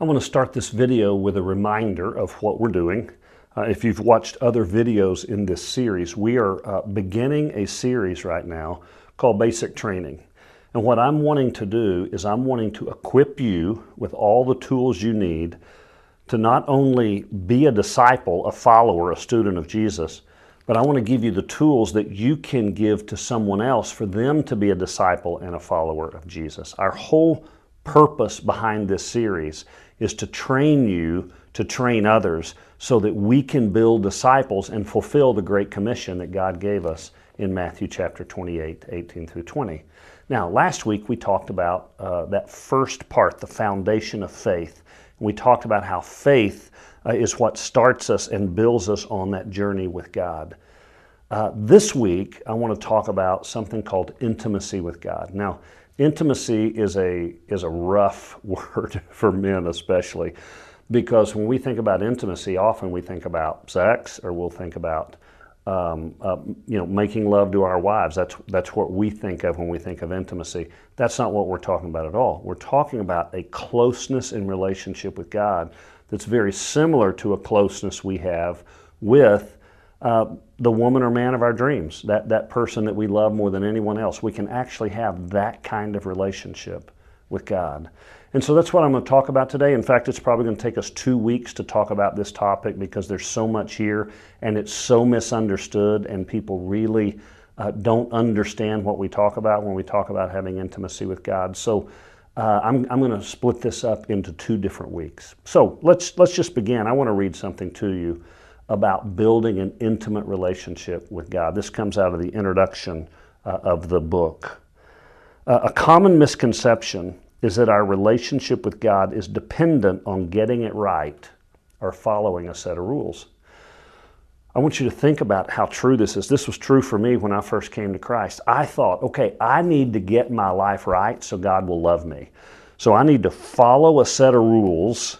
I want to start this video with a reminder of what we're doing. Uh, if you've watched other videos in this series, we are uh, beginning a series right now called Basic Training. And what I'm wanting to do is I'm wanting to equip you with all the tools you need to not only be a disciple, a follower, a student of Jesus, but I want to give you the tools that you can give to someone else for them to be a disciple and a follower of Jesus. Our whole purpose behind this series is to train you to train others so that we can build disciples and fulfill the Great Commission that God gave us in Matthew chapter 28, 18 through 20. Now, last week we talked about uh, that first part, the foundation of faith. We talked about how faith uh, is what starts us and builds us on that journey with God. Uh, this week, I want to talk about something called intimacy with God. Now, Intimacy is a, is a rough word for men, especially, because when we think about intimacy, often we think about sex or we'll think about um, uh, you know, making love to our wives. That's, that's what we think of when we think of intimacy. That's not what we're talking about at all. We're talking about a closeness in relationship with God that's very similar to a closeness we have with uh, the woman or man of our dreams, that, that person that we love more than anyone else. We can actually have that kind of relationship with God. And so that's what I'm going to talk about today. In fact, it's probably going to take us two weeks to talk about this topic because there's so much here and it's so misunderstood, and people really uh, don't understand what we talk about when we talk about having intimacy with God. So uh, I'm, I'm going to split this up into two different weeks. So let's, let's just begin. I want to read something to you about building an intimate relationship with God. This comes out of the introduction uh, of the book. Uh, a common misconception is that our relationship with God is dependent on getting it right or following a set of rules. I want you to think about how true this is. This was true for me when I first came to Christ. I thought, okay, I need to get my life right so God will love me. So I need to follow a set of rules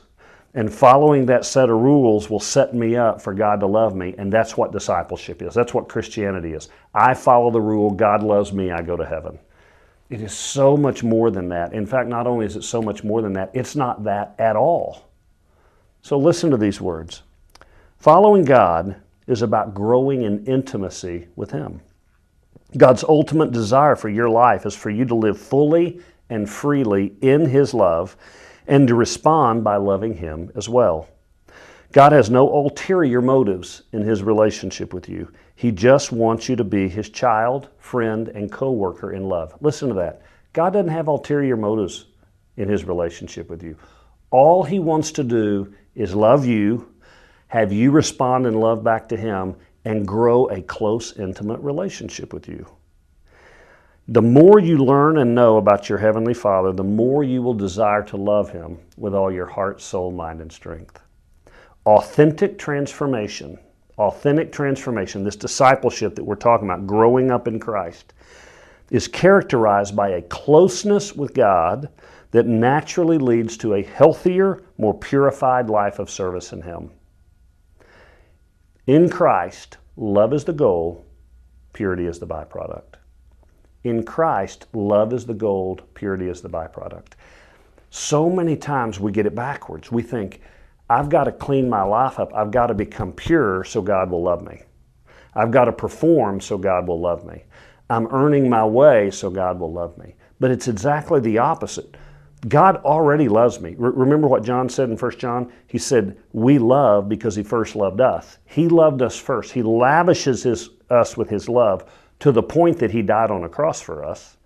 and following that set of rules will set me up for God to love me. And that's what discipleship is. That's what Christianity is. I follow the rule, God loves me, I go to heaven. It is so much more than that. In fact, not only is it so much more than that, it's not that at all. So listen to these words Following God is about growing in intimacy with Him. God's ultimate desire for your life is for you to live fully and freely in His love and to respond by loving Him as well. God has no ulterior motives in His relationship with you. He just wants you to be His child, friend, and co worker in love. Listen to that. God doesn't have ulterior motives in His relationship with you. All He wants to do is love you, have you respond in love back to Him, and grow a close, intimate relationship with you. The more you learn and know about your Heavenly Father, the more you will desire to love Him with all your heart, soul, mind, and strength. Authentic transformation, authentic transformation, this discipleship that we're talking about, growing up in Christ, is characterized by a closeness with God that naturally leads to a healthier, more purified life of service in Him. In Christ, love is the goal, purity is the byproduct. In Christ, love is the gold, purity is the byproduct. So many times we get it backwards. We think, I've got to clean my life up. I've got to become pure so God will love me. I've got to perform so God will love me. I'm earning my way so God will love me. But it's exactly the opposite. God already loves me. Re- remember what John said in 1 John? He said, We love because He first loved us. He loved us first. He lavishes his, us with His love to the point that he died on a cross for us.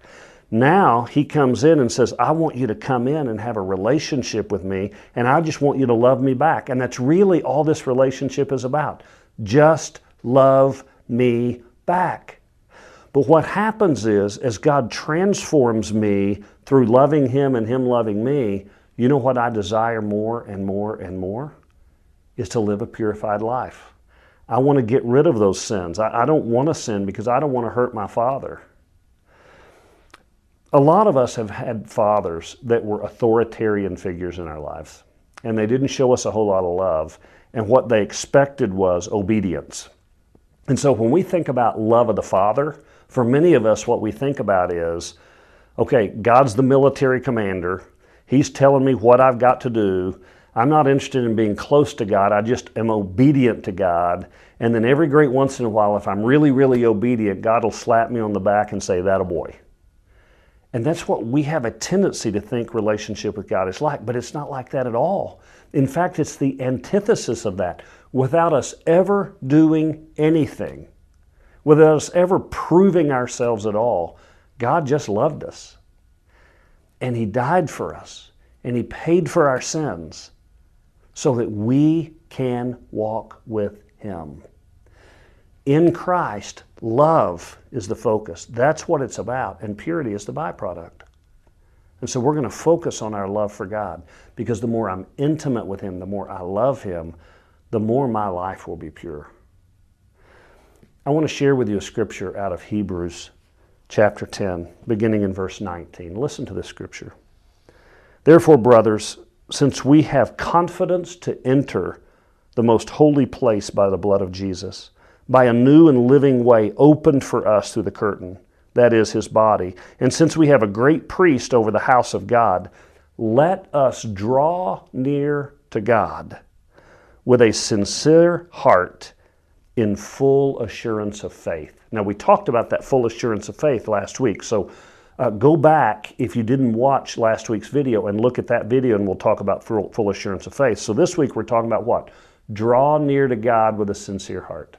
Now he comes in and says, I want you to come in and have a relationship with me, and I just want you to love me back. And that's really all this relationship is about. Just love me back. But what happens is, as God transforms me through loving Him and Him loving me, you know what I desire more and more and more? Is to live a purified life. I want to get rid of those sins. I, I don't want to sin because I don't want to hurt my father. A lot of us have had fathers that were authoritarian figures in our lives, and they didn't show us a whole lot of love, and what they expected was obedience. And so when we think about love of the Father, for many of us, what we think about is okay, God's the military commander. He's telling me what I've got to do. I'm not interested in being close to God. I just am obedient to God. And then every great once in a while, if I'm really, really obedient, God will slap me on the back and say, That a boy. And that's what we have a tendency to think relationship with God is like, but it's not like that at all. In fact, it's the antithesis of that. Without us ever doing anything, without us ever proving ourselves at all, God just loved us. And He died for us. And He paid for our sins so that we can walk with Him. In Christ, love is the focus. That's what it's about, and purity is the byproduct. And so we're going to focus on our love for God because the more I'm intimate with Him, the more I love Him, the more my life will be pure. I want to share with you a scripture out of Hebrews chapter 10, beginning in verse 19. Listen to this scripture. Therefore, brothers, since we have confidence to enter the most holy place by the blood of Jesus, by a new and living way opened for us through the curtain, that is, his body. And since we have a great priest over the house of God, let us draw near to God with a sincere heart in full assurance of faith. Now, we talked about that full assurance of faith last week, so uh, go back if you didn't watch last week's video and look at that video, and we'll talk about full, full assurance of faith. So, this week we're talking about what? Draw near to God with a sincere heart.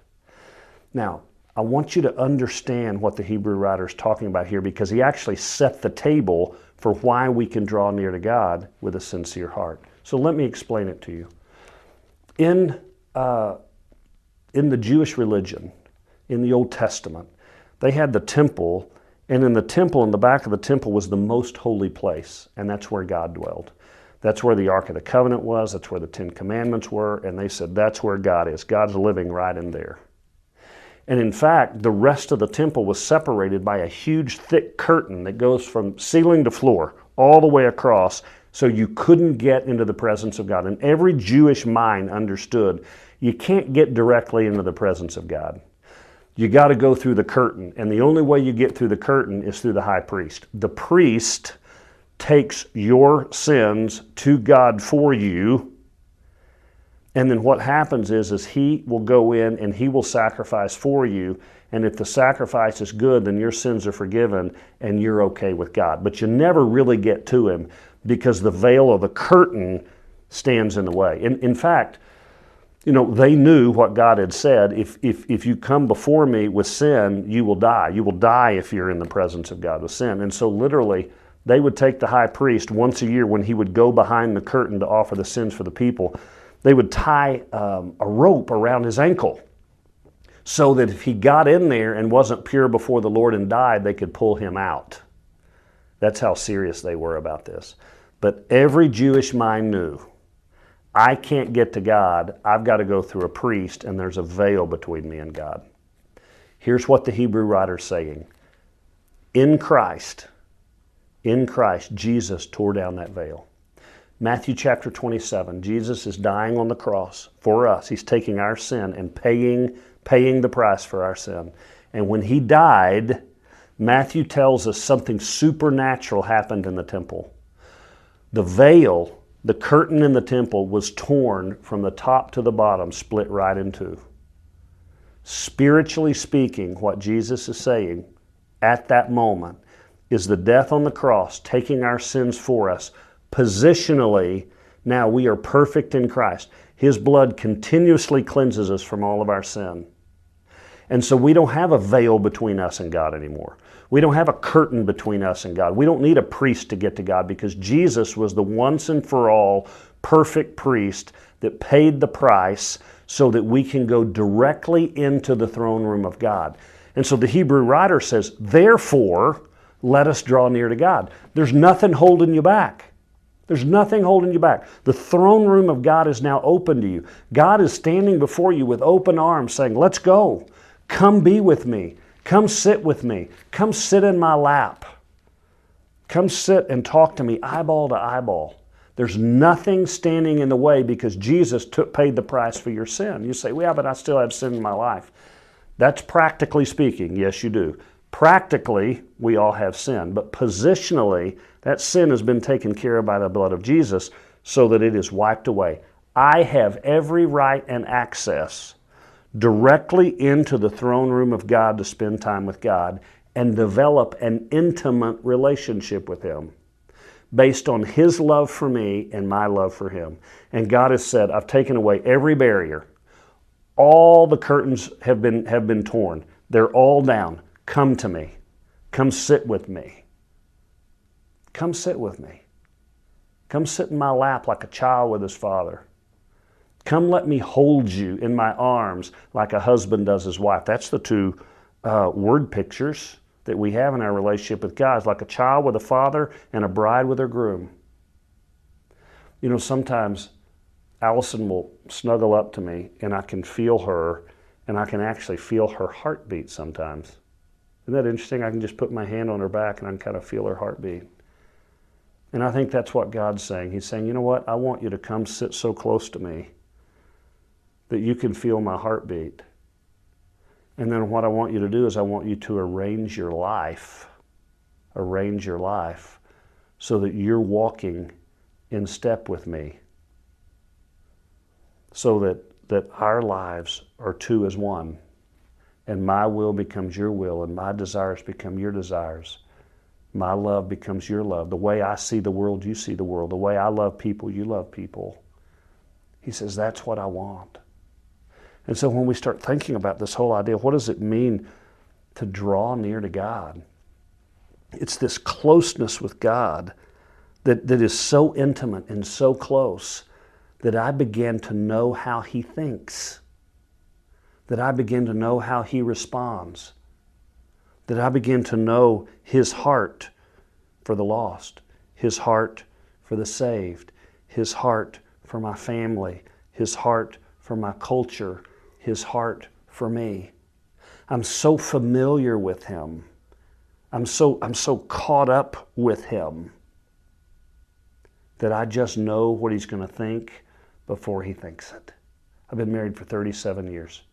Now, I want you to understand what the Hebrew writer is talking about here because he actually set the table for why we can draw near to God with a sincere heart. So let me explain it to you. In, uh, in the Jewish religion, in the Old Testament, they had the temple, and in the temple, in the back of the temple, was the most holy place, and that's where God dwelled. That's where the Ark of the Covenant was, that's where the Ten Commandments were, and they said that's where God is. God's living right in there. And in fact, the rest of the temple was separated by a huge thick curtain that goes from ceiling to floor all the way across, so you couldn't get into the presence of God. And every Jewish mind understood you can't get directly into the presence of God. You got to go through the curtain, and the only way you get through the curtain is through the high priest. The priest takes your sins to God for you and then what happens is, is he will go in and he will sacrifice for you. And if the sacrifice is good, then your sins are forgiven and you're okay with God. But you never really get to him because the veil or the curtain stands in the way. In, in fact, you know, they knew what God had said. If, if, if you come before me with sin, you will die. You will die if you're in the presence of God with sin. And so, literally, they would take the high priest once a year when he would go behind the curtain to offer the sins for the people they would tie um, a rope around his ankle so that if he got in there and wasn't pure before the Lord and died, they could pull him out. That's how serious they were about this. But every Jewish mind knew I can't get to God. I've got to go through a priest, and there's a veil between me and God. Here's what the Hebrew writer's saying In Christ, in Christ, Jesus tore down that veil. Matthew chapter 27, Jesus is dying on the cross for us. He's taking our sin and paying, paying the price for our sin. And when he died, Matthew tells us something supernatural happened in the temple. The veil, the curtain in the temple, was torn from the top to the bottom, split right in two. Spiritually speaking, what Jesus is saying at that moment is the death on the cross, taking our sins for us, positionally, now we are perfect in Christ. His blood continuously cleanses us from all of our sin. And so we don't have a veil between us and God anymore. We don't have a curtain between us and God. We don't need a priest to get to God because Jesus was the once and for all perfect priest that paid the price so that we can go directly into the throne room of God. And so the Hebrew writer says, therefore, let us draw near to God. There's nothing holding you back. There's nothing holding you back. The throne room of God is now open to you. God is standing before you with open arms saying, Let's go. Come be with me. Come sit with me. Come sit in my lap. Come sit and talk to me eyeball to eyeball. There's nothing standing in the way because Jesus took, paid the price for your sin. You say, well, yeah, but I still have sin in my life. That's practically speaking. Yes, you do. Practically, we all have sin, but positionally, that sin has been taken care of by the blood of Jesus so that it is wiped away. I have every right and access directly into the throne room of God to spend time with God and develop an intimate relationship with Him based on His love for me and my love for Him. And God has said, I've taken away every barrier. All the curtains have been, have been torn, they're all down. Come to me. Come sit with me. Come sit with me. Come sit in my lap like a child with his father. Come let me hold you in my arms like a husband does his wife. That's the two uh, word pictures that we have in our relationship with God. Like a child with a father and a bride with her groom. You know, sometimes Allison will snuggle up to me and I can feel her and I can actually feel her heartbeat sometimes. Isn't that interesting? I can just put my hand on her back and I can kind of feel her heartbeat. And I think that's what God's saying. He's saying, you know what? I want you to come sit so close to me that you can feel my heartbeat. And then what I want you to do is I want you to arrange your life, arrange your life so that you're walking in step with me. So that, that our lives are two as one and my will becomes your will, and my desires become your desires. My love becomes your love. The way I see the world, you see the world. The way I love people, you love people. He says, That's what I want. And so when we start thinking about this whole idea, what does it mean to draw near to God? It's this closeness with God that, that is so intimate and so close that I begin to know how He thinks that I begin to know how He responds, that I begin to know His heart for the lost, His heart for the saved, His heart for my family, His heart for my culture, His heart for me. I'm so familiar with Him. I'm so, I'm so caught up with Him that I just know what He's going to think before He thinks it. I've been married for 37 years.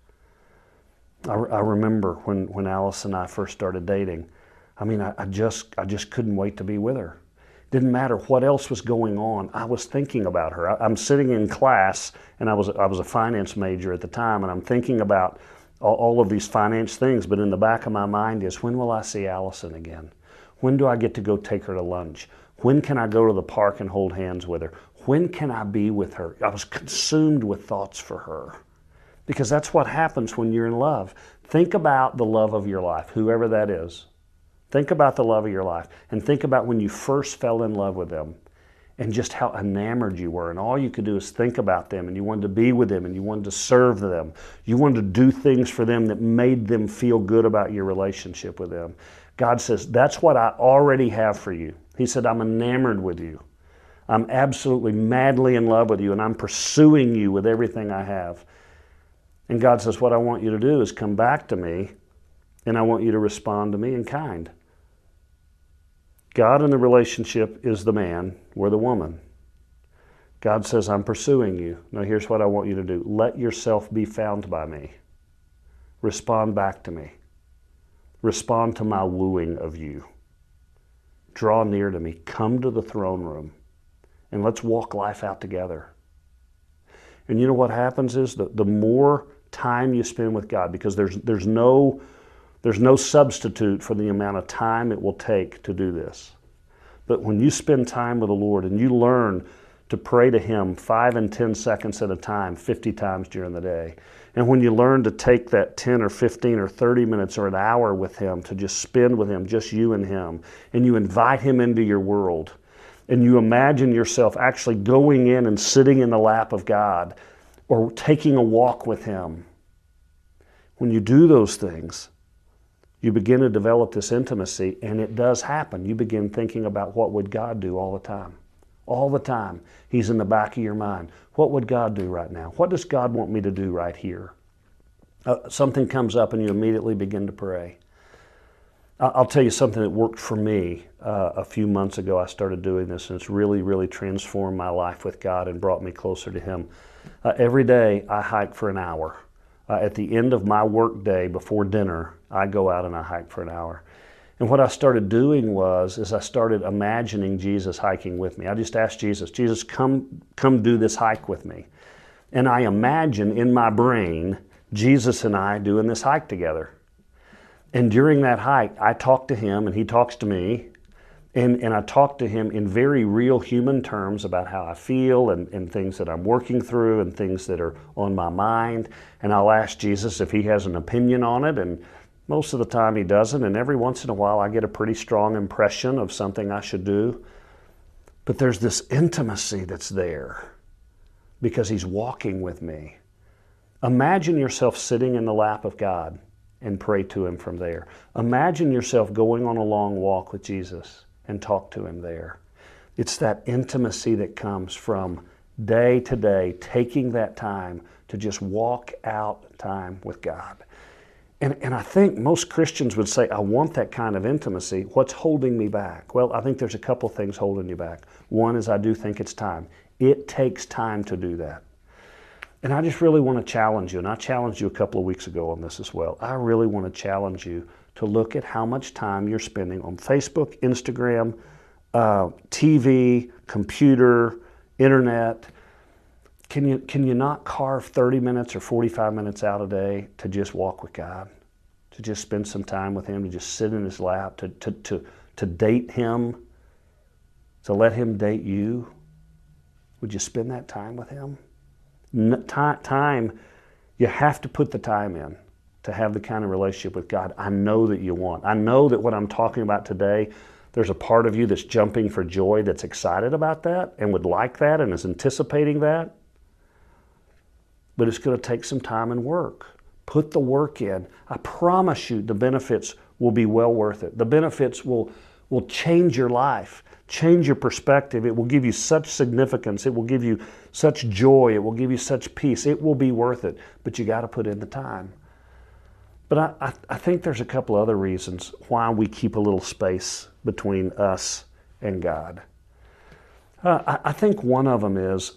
I, I remember when, when Allison and I first started dating. I mean, I, I, just I just couldn't wait to be with her. Didn't matter what else was going on. I was thinking about her. I, am sitting in class, and I was I was a finance major at the time, and I'm thinking about all, all of these finance things. But in the back of my mind is, when will I see Allison again? When do I get to go take her to lunch? When can I go to the park and hold hands with her? When can I be with her? I was consumed with thoughts for her because that's what happens when you're in love. Think about the love of your life, whoever that is. Think about the love of your life and think about when you first fell in love with them and just how enamored you were. And all you could do is think about them and you wanted to be with them and you wanted to serve them. You wanted to do things for them that made them feel good about your relationship with them. God says, That's what I already have for you. He said, I'm enamored with you. I'm absolutely madly in love with you and I'm pursuing you with everything I have. And God says, What I want you to do is come back to me, and I want you to respond to me in kind. God in the relationship is the man, we're the woman. God says, I'm pursuing you. Now, here's what I want you to do let yourself be found by me. Respond back to me. Respond to my wooing of you. Draw near to me. Come to the throne room and let's walk life out together. And you know what happens is that the more time you spend with God because there's, there's, no, there's no substitute for the amount of time it will take to do this. But when you spend time with the Lord and you learn to pray to Him five and 10 seconds at a time, 50 times during the day, and when you learn to take that 10 or 15 or 30 minutes or an hour with Him to just spend with Him, just you and Him, and you invite Him into your world, and you imagine yourself actually going in and sitting in the lap of God or taking a walk with Him. When you do those things, you begin to develop this intimacy, and it does happen. You begin thinking about what would God do all the time. All the time, He's in the back of your mind. What would God do right now? What does God want me to do right here? Uh, something comes up, and you immediately begin to pray. I'll tell you something that worked for me uh, a few months ago. I started doing this, and it's really, really transformed my life with God and brought me closer to Him. Uh, every day I hike for an hour. Uh, at the end of my work day before dinner, I go out and I hike for an hour. And what I started doing was, is I started imagining Jesus hiking with me. I just asked Jesus, Jesus, come, come do this hike with me. And I imagine in my brain Jesus and I doing this hike together. And during that hike, I talk to him and he talks to me. And, and I talk to him in very real human terms about how I feel and, and things that I'm working through and things that are on my mind. And I'll ask Jesus if he has an opinion on it. And most of the time he doesn't. And every once in a while I get a pretty strong impression of something I should do. But there's this intimacy that's there because he's walking with me. Imagine yourself sitting in the lap of God and pray to him from there. Imagine yourself going on a long walk with Jesus and talk to Him there. It's that intimacy that comes from day to day, taking that time to just walk out time with God. And, and I think most Christians would say, I want that kind of intimacy. What's holding me back? Well, I think there's a couple things holding you back. One is I do think it's time. It takes time to do that. And I just really want to challenge you, and I challenged you a couple of weeks ago on this as well. I really want to challenge you to look at how much time you're spending on Facebook, Instagram, uh, TV, computer, internet. Can you, can you not carve 30 minutes or 45 minutes out a day to just walk with God? To just spend some time with Him, to just sit in His lap, to, to, to, to date Him, to let Him date you? Would you spend that time with Him? time, you have to put the time in to have the kind of relationship with God I know that you want. I know that what I'm talking about today, there's a part of you that's jumping for joy, that's excited about that and would like that and is anticipating that. But it's going to take some time and work. Put the work in. I promise you the benefits will be well worth it. The benefits will, will change your life, change your perspective. It will give you such significance. It will give you such joy. It will give you such peace. It will be worth it. But you got to put in the time. But I, I, I think there's a couple other reasons why we keep a little space between us and God. Uh, I, I think one of them is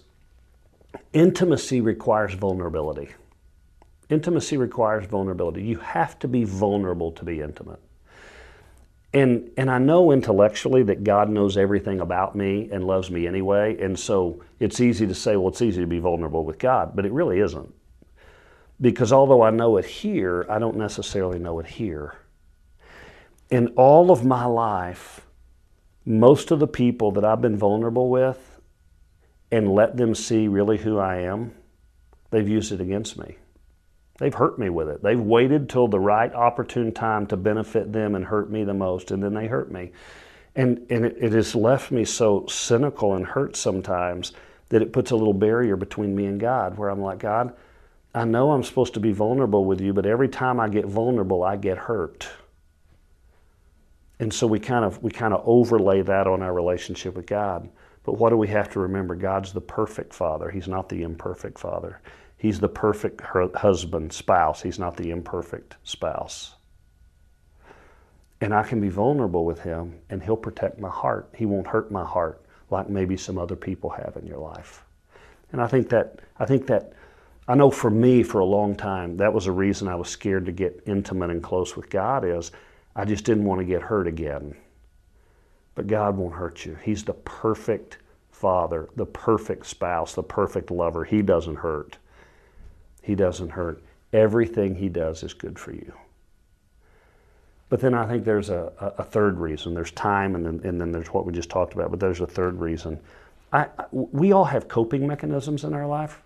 intimacy requires vulnerability. Intimacy requires vulnerability. You have to be vulnerable to be intimate. And, and I know intellectually that God knows everything about me and loves me anyway. And so it's easy to say, well, it's easy to be vulnerable with God, but it really isn't. Because although I know it here, I don't necessarily know it here. In all of my life, most of the people that I've been vulnerable with and let them see really who I am, they've used it against me. They've hurt me with it. They've waited till the right opportune time to benefit them and hurt me the most, and then they hurt me. And, and it, it has left me so cynical and hurt sometimes that it puts a little barrier between me and God, where I'm like, God, I know I'm supposed to be vulnerable with you, but every time I get vulnerable, I get hurt. And so we kind of we kind of overlay that on our relationship with God. But what do we have to remember? God's the perfect father. He's not the imperfect father. He's the perfect husband, spouse. He's not the imperfect spouse. And I can be vulnerable with him and he'll protect my heart. He won't hurt my heart like maybe some other people have in your life. And I think that I think that I know for me, for a long time, that was a reason I was scared to get intimate and close with God. Is I just didn't want to get hurt again. But God won't hurt you. He's the perfect father, the perfect spouse, the perfect lover. He doesn't hurt. He doesn't hurt. Everything He does is good for you. But then I think there's a, a third reason. There's time, and then, and then there's what we just talked about. But there's a third reason. I, we all have coping mechanisms in our life.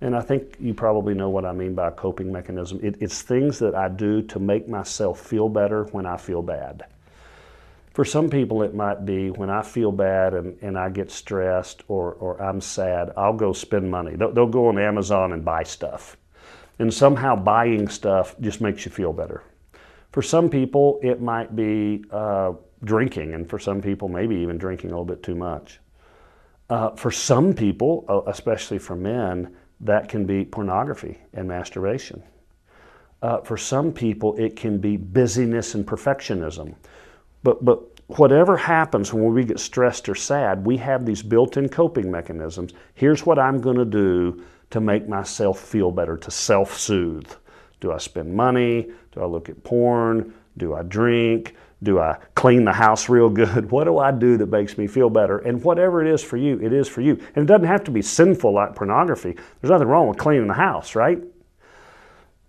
And I think you probably know what I mean by a coping mechanism. It, it's things that I do to make myself feel better when I feel bad. For some people, it might be when I feel bad and, and I get stressed or, or I'm sad, I'll go spend money. They'll, they'll go on Amazon and buy stuff. And somehow buying stuff just makes you feel better. For some people, it might be uh, drinking, and for some people, maybe even drinking a little bit too much. Uh, for some people, uh, especially for men, that can be pornography and masturbation. Uh, for some people, it can be busyness and perfectionism. But, but whatever happens when we get stressed or sad, we have these built in coping mechanisms. Here's what I'm going to do to make myself feel better, to self soothe. Do I spend money? Do I look at porn? Do I drink? Do I clean the house real good? What do I do that makes me feel better? And whatever it is for you, it is for you. And it doesn't have to be sinful like pornography. There's nothing wrong with cleaning the house, right?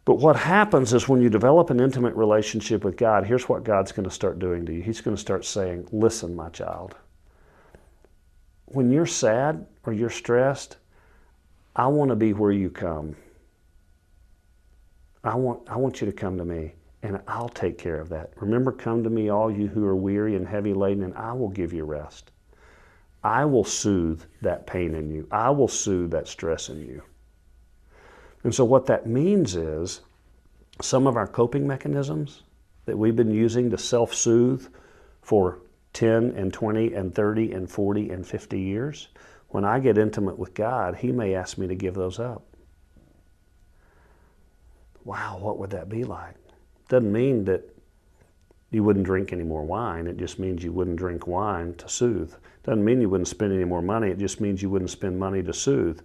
But what happens is when you develop an intimate relationship with God, here's what God's going to start doing to you. He's going to start saying, Listen, my child, when you're sad or you're stressed, I want to be where you come. I want, I want you to come to me and I'll take care of that. Remember, come to me, all you who are weary and heavy laden, and I will give you rest. I will soothe that pain in you. I will soothe that stress in you. And so, what that means is some of our coping mechanisms that we've been using to self soothe for 10 and 20 and 30 and 40 and 50 years, when I get intimate with God, He may ask me to give those up. Wow, what would that be like? Doesn't mean that you wouldn't drink any more wine. It just means you wouldn't drink wine to soothe. Doesn't mean you wouldn't spend any more money. It just means you wouldn't spend money to soothe.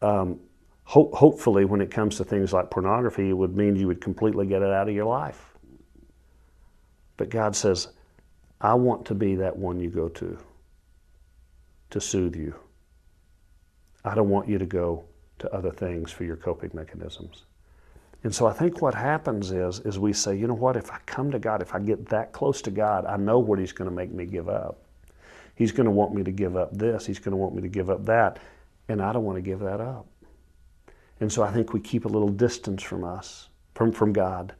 Um, ho- hopefully, when it comes to things like pornography, it would mean you would completely get it out of your life. But God says, I want to be that one you go to to soothe you. I don't want you to go to other things for your coping mechanisms. And so I think what happens is, is we say, you know what, if I come to God, if I get that close to God, I know what He's going to make me give up. He's going to want me to give up this. He's going to want me to give up that. And I don't want to give that up. And so I think we keep a little distance from us, from, from God,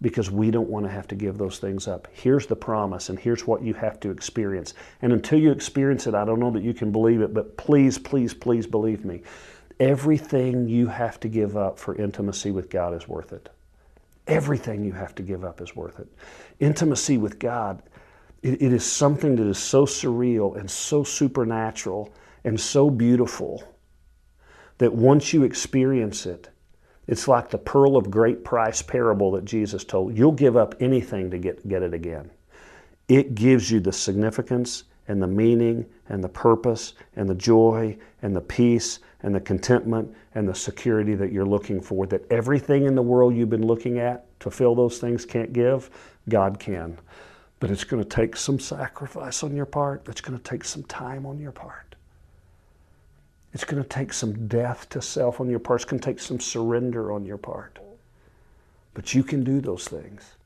because we don't want to have to give those things up. Here's the promise, and here's what you have to experience. And until you experience it, I don't know that you can believe it, but please, please, please believe me. Everything you have to give up for intimacy with God is worth it. Everything you have to give up is worth it. Intimacy with God, it, it is something that is so surreal and so supernatural and so beautiful that once you experience it, it's like the pearl of great price parable that Jesus told. You'll give up anything to get, get it again. It gives you the significance and the meaning and the purpose and the joy and the peace and the contentment and the security that you're looking for. That everything in the world you've been looking at to fill those things can't give, God can. But it's going to take some sacrifice on your part, it's going to take some time on your part. It's going to take some death to self on your part. It's going to take some surrender on your part. But you can do those things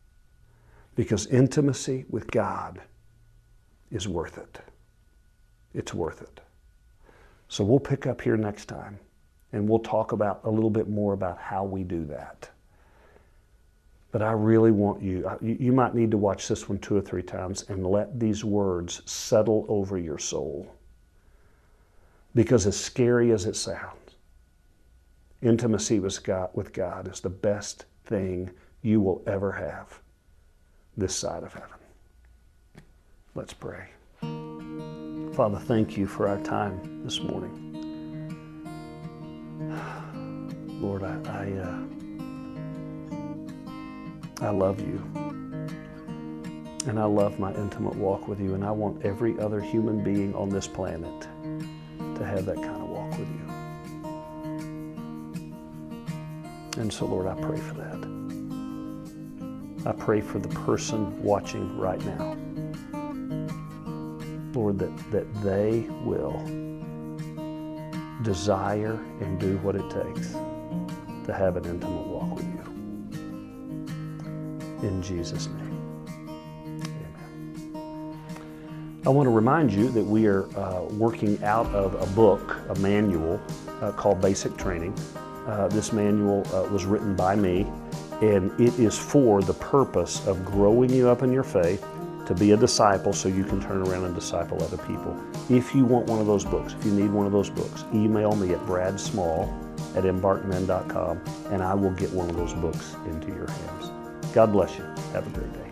because intimacy with God is worth it. It's worth it. So we'll pick up here next time and we'll talk about a little bit more about how we do that. But I really want you, you might need to watch this one two or three times and let these words settle over your soul. Because as scary as it sounds, intimacy with God, with God is the best thing you will ever have this side of heaven. Let's pray. Father, thank you for our time this morning. Lord, I, I, uh, I love you. And I love my intimate walk with you. And I want every other human being on this planet to have that kind of walk with you. And so, Lord, I pray for that. I pray for the person watching right now. Lord, that, that they will desire and do what it takes to have an intimate walk with you. In Jesus' name. I want to remind you that we are uh, working out of a book, a manual uh, called Basic Training. Uh, this manual uh, was written by me, and it is for the purpose of growing you up in your faith to be a disciple so you can turn around and disciple other people. If you want one of those books, if you need one of those books, email me at bradsmall at embarkmen.com and I will get one of those books into your hands. God bless you. Have a great day.